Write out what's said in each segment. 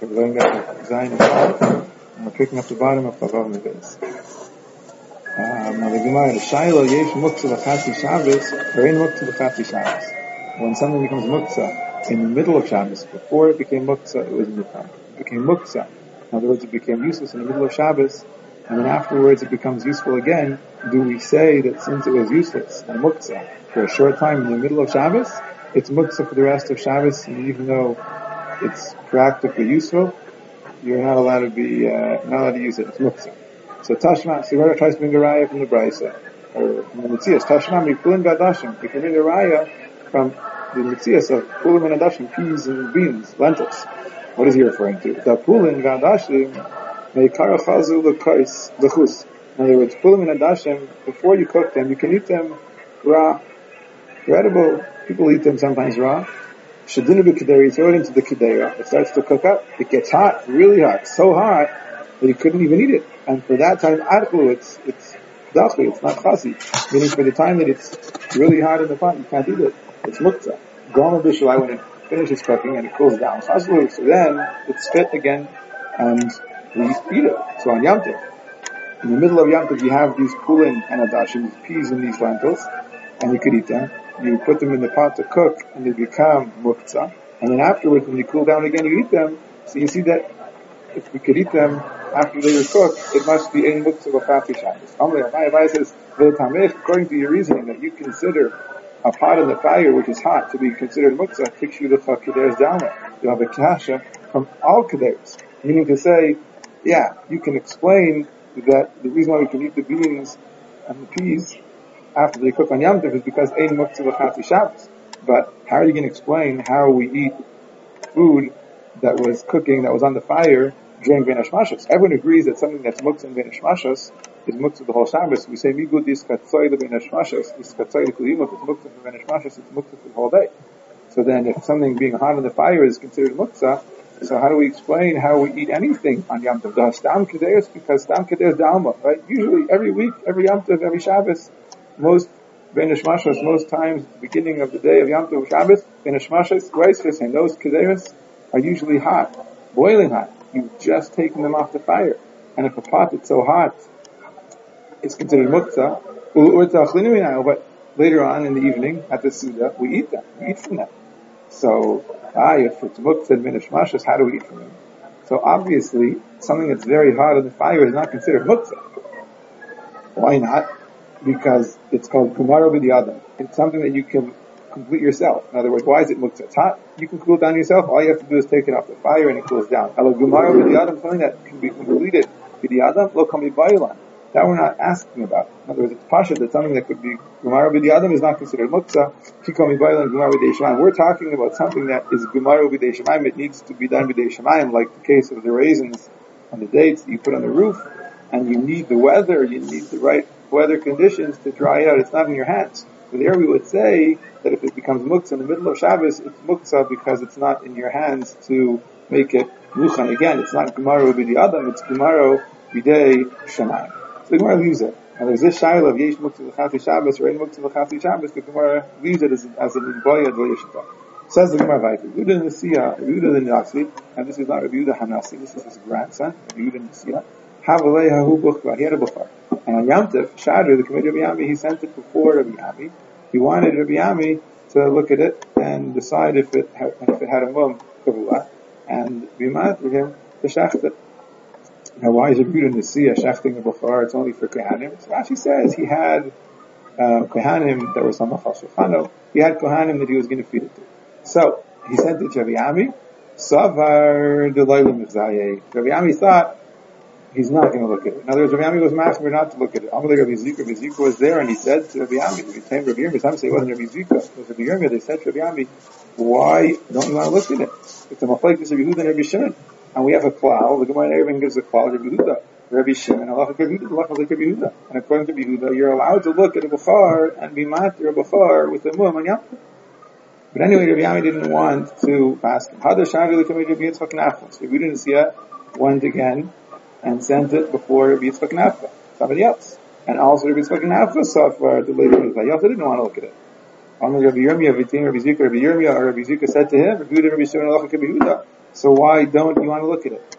we're going to Zion and we're picking up the bottom of Chavav Neves. Um, now the Gemara, the Shaila, Yesh Muktzah L'Chati Shabbos, or in Muktzah L'Chati Shabbos. When something becomes Muktzah in the middle of Shabbos, before it became Muktzah, it was in the front. It became Muktzah. In other words, it became useless in the middle of Shabbos, and then afterwards it becomes useful again. Do we say that since it was useless and Muktzah for a short time in the middle of Shabbos, it's Muktzah for the rest of Shabbos, even though it's practically useful, you're not allowed to be, uh, not allowed to use it. It's Muktzah. So Tashma, Sigara tries to bring a raya from the Brisa, or from the Mitzias. Tashma, Mipulin Gadashim. You can bring a raya from the Mitzias of Pulim and Adashim, peas and beans, lentils. What is he referring to? The Pulim Gadashim, Meikarachazu Lekais, Lechus. In other words, Pulim and Adashim, before you cook them, you can eat them raw. Edible. People eat them sometimes raw. Shadinu b'kedera, throw it into the kedera. It starts to cook up. It gets hot, really hot, so hot that you couldn't even eat it. And for that time, adchu, it's, it's it's not chasi. Meaning for the time that it's really hot in the pot, you can't eat it. It's muktzah. Goma b'shalai, when it finishes cooking and it cools down, so then it's fit again and we eat it. So on Yom in the middle of Yom you have these pulin and adashim, these peas and these lentils, and you could eat them. You put them in the pot to cook, and they become muktzah. And then afterwards, when you cool down again, you eat them. So you see that if we could eat them after they were cooked, it must be in muktzah v'chafi shabbos. Amalei says, according to your reasoning that you consider a pot in the fire which is hot to be considered muktzah, takes you the kader's down You have a kasha from all kaders. Meaning to say, yeah, you can explain that the reason why we can eat the beans and the peas after they cook on Yom Tov is because ein muktzah v'chafi Shabbos. But how are you going to explain how we eat food that was cooking, that was on the fire during Ben Hashmashos? Everyone agrees that something that's muktzah in Ben Hashmashos is muktzah the whole Shabbos. We say migud is katzoy the Ben Hashmashos, is katzoy the kulimot, it's muktzah for Ben Hashmashos, it's muktzah for the whole day. So then if something being hot on the fire is considered muktzah, so how do we explain how we eat anything on Yom Tov? The Stam Kedeiros, because Stam Kedeiros Dalma, right? Usually every week, every Yom Tov, every Shabbos, most Benish Mashas, most times, the beginning of the day of Yom Tov Shabbos, Benish Mashas, Reisches, and those Kedeiros are usually hot, boiling hot. You've just taken them off the fire. And if a pot is so hot, it's considered muktzah, but later on in the evening, at the Suda, we eat them. We eat from them. So, ah, if it's muktzah and Benish Mashas, how do we eat from them? So obviously, something that's very hot on the fire is not considered muktzah. Why not? Because it's called Kumaro B'di'adam. It's something that you can complete yourself. In other words, why is it muktzah? It's hot. You can cool down yourself. All you have to do is take it off the fire and it cools down. Hello, Kumaro B'di'adam, something that can be completed. B'di'adam, lo kami ba'ilan. That we're not asking about. In other words, it's pasha that something that could be Gemara b'di'adam is not considered muktzah. Kikomi ba'ilan Gemara b'dei We're talking about something that is Gemara b'dei shemayim. It needs to be done b'dei shemayim, like the case of the raisins and the dates that you put on the roof, and you need the weather, you need the right weather conditions to dry out. It's not in your hands. So there we would say that if it becomes muktzah in the middle of Shabbos, it's muktzah because it's not in your hands to make it muchan. Again, it's not gemara b'di adam, it's gemara b'dei shemayim. So the gemara leaves it. And there's this shaila of yesh muktzah l'chafi Shabbos or ein muktzah l'chafi Shabbos, the gemara leaves it as, as an inboya Says the Gemara Vayik, Yehuda Nesiya, Yehuda Nasi, and this is not Yehuda Hanasi, this is his grandson, Yehuda Nesiya, Havalei Hahu Bukhva, he had a Bukhar. And on Yom Shadr, the committee of Yami, he sent it before Rabbi Yami. He wanted Rabbi Yami to look at it and decide if it had, if it had a mum kavua, and be mad for him to shecht it. Now, why is it good to see a shechting of Bukhar? It's only for Kohanim. So Rashi says he had uh, Kohanim that was on Machal He had Kohanim that he was going to feed it to. So, he sent it to Rabbi Yami. Savar Delaylim Rabbi Yami thought he's not going to look at it. In other words, Rabbi Ami was asking not to look at it. Amalek Rabbi Zika, Rabbi Zika was there and he said to Rabbi Ami, Rabbi Tam, Rabbi Yirmiyah, some say it wasn't Rabbi Zika, it was Rabbi Yirmiyah, they said to Rabbi Ami, why don't you want to look at it? It's a Maflekis Rabbi Huda and Rabbi Shimon. And we have a klal, the Gemara everyone gives a klal, Rabbi Huda, Rabbi Shimon, Allah Rabbi Huda. And according to Rabbi Huda, you're allowed to look at a Bukhar and be matir a Bukhar with the Mu'am and Yom but anyway, Rabbi Yami didn't want to ask him. How does Shavi look at Rabbi Yitzchak Nachman? So we didn't see it, went again, and sent it before Rabbi Yitzchak Nafka, somebody else. And also Rabbi Yitzchak Nafka saw for the later Rabbi He also didn't want to look at it. Only Rabbi Yirmiyah, Vitim, Rabbi Zika, Rabbi Yirmiyah, or Rabbi Zika said to him, Rabbi Shimon, So why don't you want to look at it?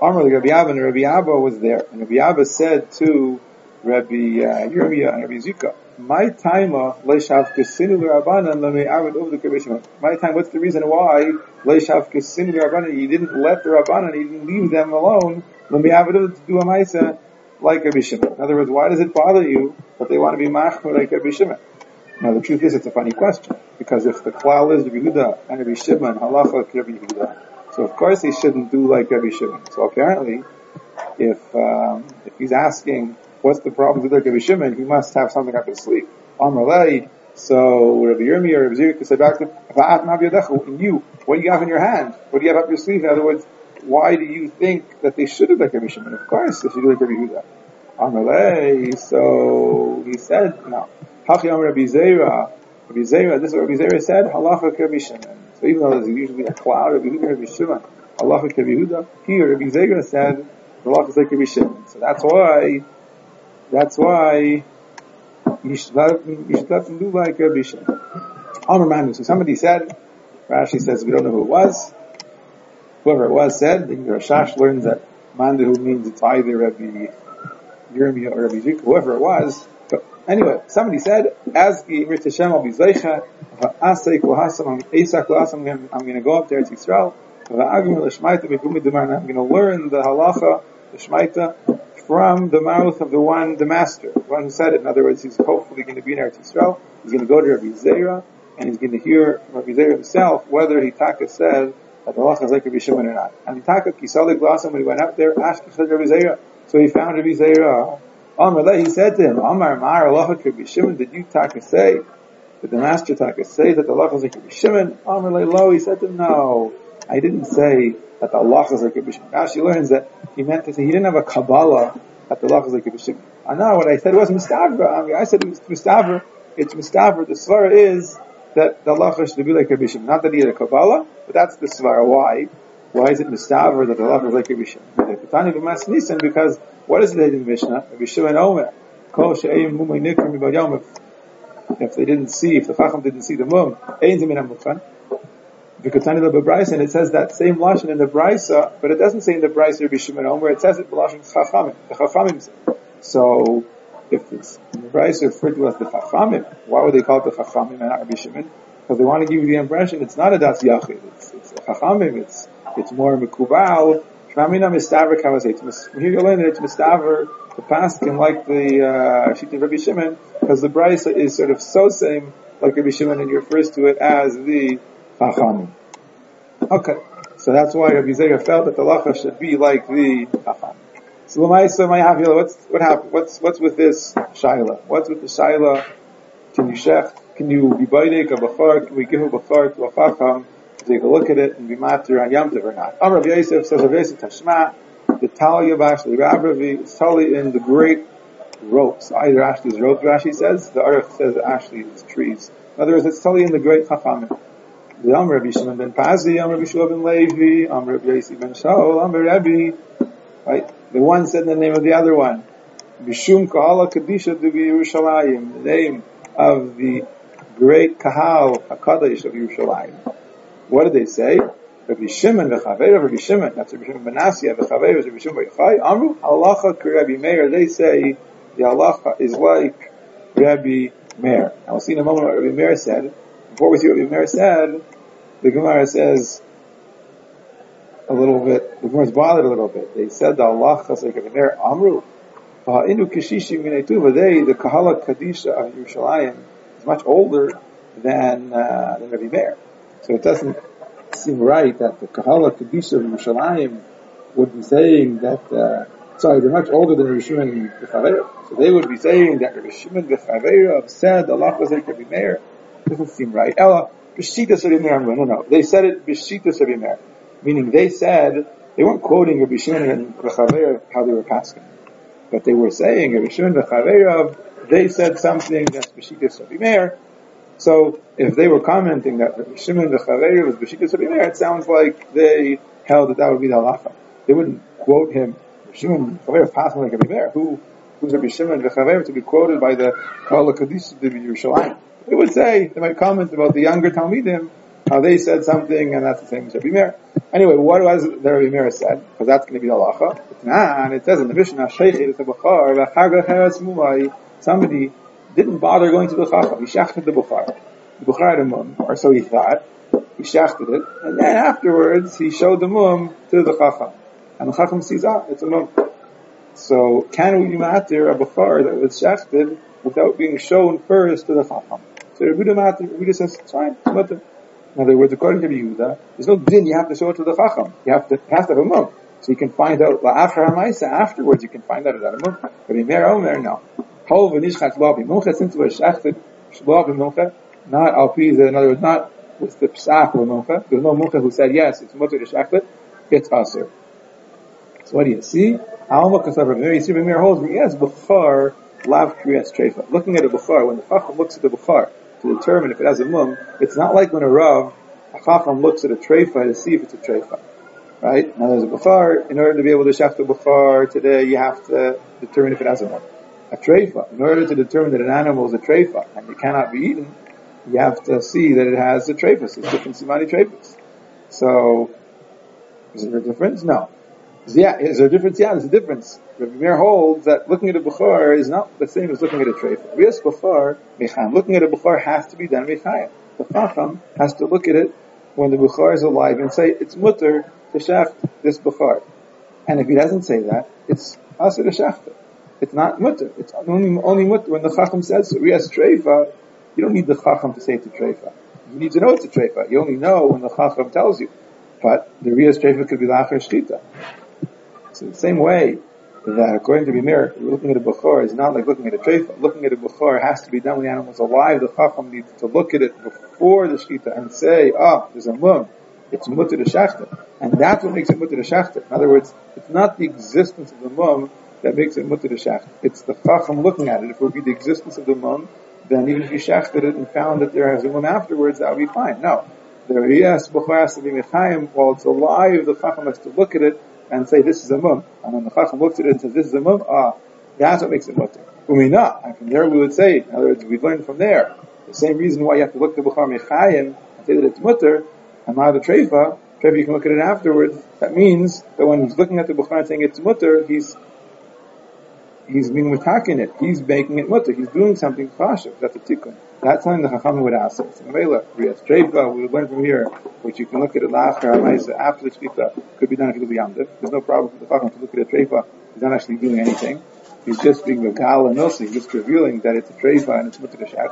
Amr Rabbi Abba and Rabbi Abba was there, and Rabbi Abba said to Rabbi uh, and Rabbi Zika, my time leishav kesinu l'rabanan lemei avid over the My time, what's the reason why leishav kesinu l'rabanan? You didn't let the rabbanan, he didn't leave them alone. Lemei avid to do a ma'isa like Rabbi Shimon. In other words, why does it bother you that they want to be machmer like Rabbi Shimon? Now the truth is, it's a funny question because if the klal is Rabbi Yehuda and Rabbi Shimon, halacha Rabbi so of course he shouldn't do like Rabbi Shimon. So apparently, if um, if he's asking what's the problem with Rabbi Shimon, he must have something up his sleeve. Amrlei. So Rabbi Yirmiyah or Rabbi Zirka said back to him, and you, what do you have in your hand? What do you have up your sleeve? In other words, why do you think that they should have like Rabbi Shimon? Of course, they should do like Rabbi Yehuda. Amrlei. So he said, no. Hachi Amr Rabbi Zera. Rabbi Zera, this is what Rabbi Zera said, halacha Rabbi Shimon. So even though there's usually a cloud, Rabbi Yehuda, Rabbi Shimon, halacha Rabbi Yehuda, here Rabbi Zera said, halacha is Rabbi Shimon. So that's why, that's why you should let, you should let them do like Rabbi Shimon. So somebody said, Rashi says we don't know who it was. Whoever it was said, the Rashash learns that Mandu means it's either Rabbi Yirmiyah or Rabbi Zika, whoever it was, Anyway, somebody said, as will be Zeicha, Esak Kohasam, I'm going to go up there to Yisrael, I'm going to learn the halacha, the shmaita, from the mouth of the one, the master, the one who said it. In other words, he's hopefully going to be in Eretz Yisrael. He's going to go to Rabbi Zera, and he's going to hear Rabbi Zera himself whether he taka said that the halacha is like Rabbi Shimon or not. And he taka kisalik glasim when he went up there, Ashkesh Rabbi Zera. So he found Rabbi Zera Amar he said to him, Amar Mar Allah could Shimon, did you taka say? Did the master taka say that the Allah is like Rabbi Shimon? Amar lo, he said to him, no, I didn't say that the Allah is like Rabbi. Now she learns that he meant to say he didn't have a Kabbalah that the Allah is like Rabbi Shimon. I know what I said was Mustafa. I, mean, I said it was Mustafa. It's Mustafa. The svara is that the Allah should be like Rabbi. Not that he had a Kabbalah, but that's the svara. Why? Why is it Mustafa that the Allah is like Rabbi Shimon? Because what is it in the Mishnah? Rabbi Shimon Omer. If they didn't see, if the Chacham didn't see the moon, and it says that same lashon in the Brisa, but it doesn't say in the Brisa Rabbi Shimon Omer. It says it lashon Chachamim. The Chachamim. So if it's the Brisa referred to as the Chachamim, why would they call it the Chachamim and not Rabbi Shimon? Because they want to give you the impression it's not a Das Yachid. It's, it's a Chachamim. It's it's more Mekubal Shmamina mistaver kavaseit. Here you learn that it's mistaver the paskin like the uh, Rabbi Shimon because the brisa is sort of so same like Rabbi Shimon and he refers to it as the Chachamim. Okay, so that's why Rabbi Zera felt that the lacha should be like the Chachamim. So what's what happened? What's what's with this shaila? What's with the shaila? Can you shech? Can you be baidik a bachar? Can we give a bachar to a chacham? take a look at it and be matter on Yom or not. Amr Rav Yosef says, Rav Yosef Tashma, the Talia Bashli Rav Ravi, it's totally in the great ropes. Either Ashley's ropes, Rashi says, the other says Ashley's trees. In other words, it's totally in the great Chachamim. The Amr Rabbi Shimon ben Pazi, Amr Rabbi Shua ben Levi, Amr Rabbi Yosef ben Shaul, Amr Rabbi, right? The one said the name of the other one. Bishum Kahala Kadisha Dubi Yerushalayim, the name of the great Kahal HaKadosh of Yerushalayim. What did they say? Rabbi Shimon v'chaveira Rabbi Shimon. That's Rabbi Shimon ben Menasya v'chaveira Rabbi Shimon Yochai. Amru halacha Rabbi Meir. They say the halacha is like Rabbi Meir. Now we'll see in a moment what Rabbi Meir said. Before we see what Rabbi Meir said, the Gemara says a little bit. The Gemara's bothered a little bit. They said the Rabbi Meir. Amru. Inu kishishi minetuva. They the Kahala Kadisha of Yerushalayim is much older than uh, than Rabbi Meir. So it doesn't seem right that the Kahala Kedisha of Yerushalayim would be saying that, uh, sorry, they're much older than Rishimon B'Chaveira. So they would be saying that Rishimon B'Chaveira said Allah Rabbi Meir. Doesn't seem right. Ella, B'Shita Rabbi no, no. They said it B'Shita Rabbi Meir. Meaning they said, they weren't quoting Rabbi Shimon and B'Chaveira how they were passing. But they were saying Rabbi Shimon B'Chaveira, they said something that's B'Shita Rabbi Meir, so if they were commenting that Rabbi Shimon the Chaveri was B'shikas Rabbi it sounds like they held that that would be the halacha. They wouldn't quote him, Shimon Chaveri passing like Rabbi Meir. Who, who's Rabbi Shimon the Chaveri to be quoted by the Kala Kaddish of Yerushalayim? They would say, they might comment about the younger Talmidim, how they said something and that's the same as Rabbi Meir. Anyway, what was the Rabbi Meir said? Because that's going to be the halacha. Nah, and it says in the Mishnah, somebody didn't bother going to the chacham. He shachted the bukhar. The bukhar had a mum, or so he thought. He shachted it, and then afterwards he showed the mum to the chacham. And the chacham sees, ah, it's a mum. So, can we matter a bukhar that was shachted without being shown first to the chacham? So Rabbi Rabbi says, it's fine, it's matter. In other words, according to Yehuda, there's no din you have to show it to the chacham. You have to, have a mum. So you can find out, afterwards you can find out about a mum. But in Mer Omer, no. Hol v'nishchat lo b'muncha, since we're shechted, lo b'muncha, not al in other words, not with the psach of muncha. There's no muncha who said, yes, it's mutter to shechted, it's aser. So what do you see? Alma kasav Rabbi You see Rabbi holds, yes, bukhar, lav kriyas treifa. Looking at a bukhar, when the chacham looks at the bukhar, to determine if it has a mum, it's not like when a Rav, a Chacham looks at a treifa to see if it's a treifa. Right? Now there's a Bukhar, in order to be able to shaft a Bukhar today, you have to determine if it has a mum. A treifa, in order to determine that an animal is a treifa and it cannot be eaten, you have to see that it has a treifas. It's different simani treifas. So, is there a difference? No. Yeah, is there a difference? Yeah, there's a difference. Rabbi Meir holds that looking at a bukhar is not the same as looking at a treifa. Yes, bukhar, mecham. Looking at a bukhar has to be done mechayim. The chacham has to look at it when the bukhar is alive and say it's mutter to shaft this bukhar. And if he doesn't say that, it's asr to shaft it. It's not mutter. It's only only mutter when the chacham says. Yes, treifa. You don't need the chacham to say it's a treifa. You need to know it's a treifa. You only know when the chacham tells you. But the riyas treifa could be lacher shchita. So the same way that according to Bimir, looking at a Bukhar is not like looking at a trefa. Looking at a Bukhar has to be done when the animal is alive. The Chacham needs to look at it before the Shkita and say, ah, oh, there's a mum. It's mutter to shachta. And that's what makes it mutter to shachta. In other words, it's not the existence of the mum that makes it mutter to shachta. It's the Chacham looking at it. If it would be the existence of the mum, then even if you shachted it and found that there has a mum afterwards, that would be fine. No. There, yes, Bukhar has to be mechayim. While it's alive, the Chacham has to look at it and say this is a mum. And when the Chacham looks at it and says this is a mum, ah, that's what makes it mutter. Umina. And from there we would say, in other words, we learn from there, the same reason why you have to look at the Bukhar Mechayim and say that it's mutter, and not the Treifa, Treifa you can look at it afterwards, that means that when he's looking at the Bukhar and saying it's mutter, he's he's being mutakin it. He's making it mutter. He's doing something fashiv. That's a tikkun. That's something the Chacham would ask us. Mela, we we learn from here, which you can look at it after after the Shkita, could be done if you do the Yamdiv. There's no problem for the Chacham to look at a Treifa. He's not actually doing anything. He's just being a Gal and Nosi, just revealing that it's a Treifa and it's Shak.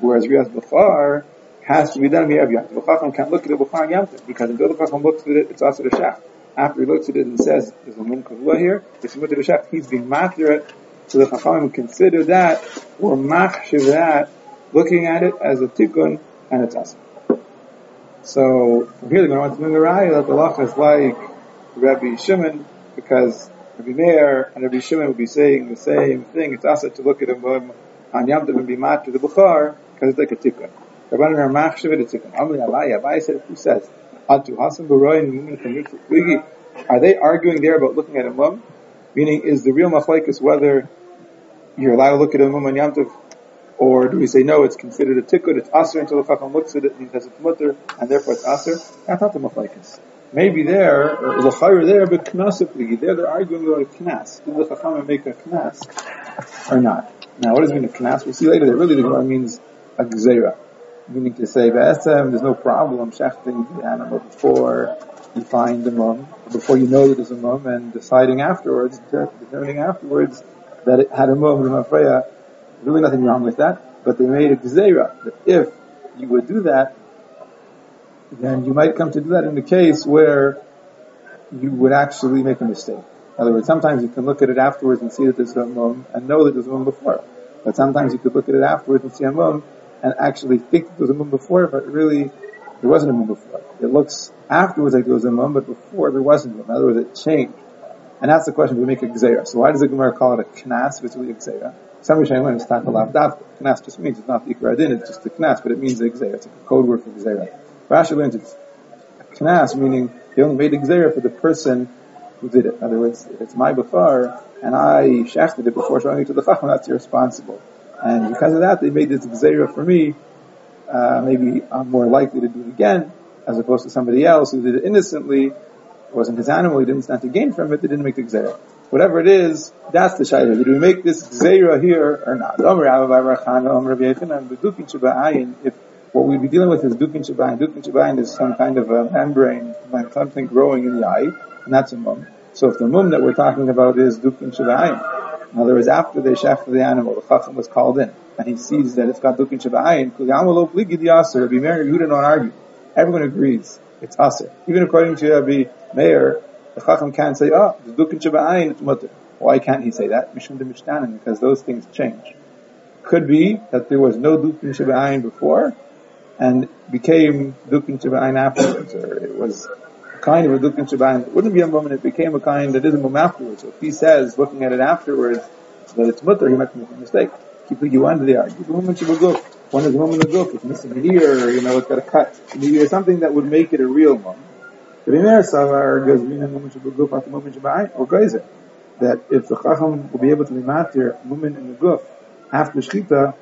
Whereas Riyaz Bafar has to be done here. The Chacham can't look at it and Yamdiv, because until the Chacham looks at it, it's also the Shak. After he looks at it and says, there's a Mum Kavua here, it's Shak, he's being matter it so the Chachamim consider that, or machshiv that, looking at it as a tikkun, and it's asa. So, from here they're going to bring the raya that the lacha is like Rabbi Shimon, because Rabbi Meir and Rabbi Shimon would be saying the same thing. It's asa to look at him on Yom Tov and be mad to the Bukhar, because it's like a tikkun. Rabbanan are machshiv it, it's a tikkun. Amri Abai, Abai said, who says, Atu Hasan Baroyin Are they arguing there about looking at a mum? Meaning, is the real machlekes whether you're allowed to look at a mum on Yom or do we say no, it's considered a tikkun, it's aser until the chacham looks at it and he says it's mutter, and therefore it's aser? That's not the machlekes. Maybe there, uh, or l'chayr there, but knasipli, there they're arguing about a knas. Did the chacham make a knas or not? Now, what does it mean a knas? We'll see later that really the Gemara means a gzeira. Meaning to say, B'esem, there's no problem shechting the animal before you find the mum, before you know that there's a mum, and deciding afterwards, determining afterwards that it had a mum really nothing wrong with that, but they made a gzeira, that if you would do that, then you might come to do that in the case where you would actually make a mistake. In other words, sometimes you can look at it afterwards and see that there's a mum and know that there's a mum before. But sometimes you could look at it afterwards and see a mum and actually think that there was a mum before, but really there wasn't a mum before. It looks afterwards like there was a mum, but before there wasn't one. In other words, it changed. And that's the question, we make a gzeira. So why does the Gemara call it a knas, which is a gzeira? Some Rishonim is that. Knas just means it's not the Ikar Adin, it's just the knas, but it means the gzeira. It's a code word for gzeira. Rashi learns it's knas, meaning they only made a gzeira for the person who did it. In other words, if it's my bafar, and I shafted it before showing it to the chacham, that's irresponsible. And because of that, they made this gzeira for me. Uh, maybe I'm more likely to do it again. as opposed to somebody else who did it innocently, it wasn't his animal, he didn't stand to gain from it, they didn't make the gzera. Whatever it is, that's the shayla. Did we make this gzera here or not? If what we'd be dealing with is dukin shabayin, dukin shabayin is some kind of a membrane, something growing in the eye, and that's a mum. So if the mum that we're talking about is dukin shabayin, in other words, after the they shafted the animal, the chacham was called in, and he sees that it's got dukin shabayin, Rabbi Meir Yehuda don't argue. Everyone agrees it's aser. Even according to Rabbi Meir, the chacham can't say, oh, the dukin shabayin, it's mutter. Why can't he say that? Mishum de mishtanim, because those things change. Could be that there was no dukin shabayin before, and became dukin shabayin afterwards, or it was kind of a dukin shabayin. It wouldn't be a moment, it became a kind that is a moment afterwards. So if he says, looking at it afterwards, that it's mutter, he might make a mistake. Keep you under the. The woman go. One is the woman goof, it's missing here, you know, it's got a cut. Maybe there's something that would make it a real moment. Woman woman shabayin, or geyser. That if the Chacham will be able to be matter woman in the goof after Shkita,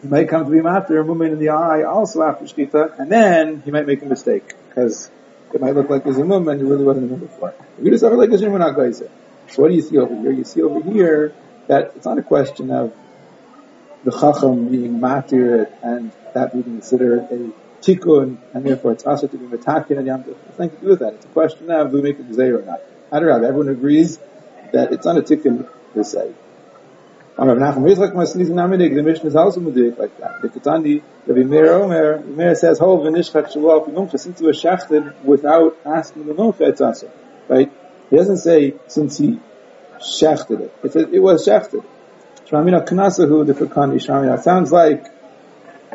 he might come to be matter a woman in the eye also after Shkita, and then he might make a mistake, because it might look like there's a and it really wasn't a mum before. We just like we're not So what do you see over here? You see over here that it's not a question of the chacham being matir and that being considered a tikkun, and therefore it's also to be metakin and yamtiv. It's nothing to do with that. It's a question of do we make a gzeir or not. Adarab, everyone agrees that it's not a tikkun per se. Rav Nachman Yitzchak Masniz Namidig, the mission is also meduyik like that. The Ketani, Rabbi Meir Omer, Meir says, Hol v'nishchat shavua p'mumcha, since he was shafted without asking the mumcha, it's also. Right? He doesn't say, since he shafted it. It says, it was shafted. Shramina knasahu the Ketani Shramina. It sounds like,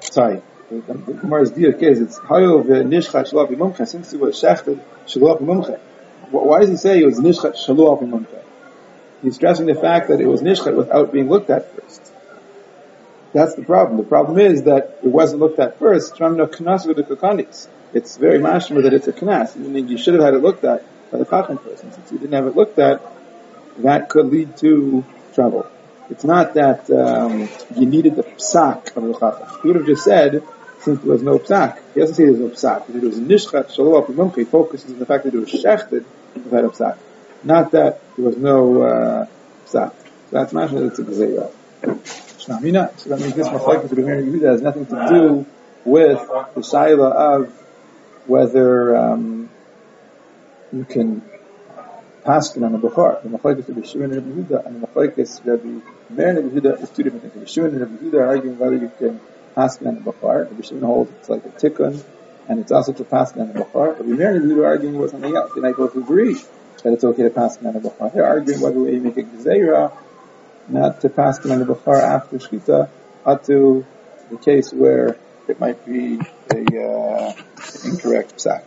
sorry, the Gemara's diak is, it's Hayol v'nishchat shavua p'mumcha, since he was shafted, shavua p'mumcha. Why does he say it was nishchat shavua p'mumcha? He's stressing the fact that it was nishchat without being looked at first. That's the problem. The problem is that it wasn't looked at first. It's very mashma that it's a knas. Meaning you should have had it looked at by the first. And since you didn't have it looked at, that could lead to trouble. It's not that um, you needed the psak of the chacham. He would have just said, since there was no psak. He doesn't say there was no psak. It was nishchat shalom He focuses on the fact that it was shechted without a psak. Not that there was no uh, psak. That's mashma. It's a gzeira. Shnamina. So that means this machlekes Meir Yehuda has nothing to do with the shaila of whether um, you can paskin on a bukhar. The machlekes Rabbi Shimon and Rabbi Yehuda and the machlekes Rabbi Meir and Rabbi Yehuda is two different things. Rabbi Shimon and Rabbi Yehuda are arguing whether you can paskin on a bukhar. Rabbi Shimon holds it's like a tikkun, and it's also to paskin on a bukhar. Meir and Yehuda are arguing with something else. They might both agree that it's okay to paskin on a bukhar. They're arguing whether we make a gzeira not to pass the Bukhar after Shkita, up to the case where it might be a uh, incorrect psak.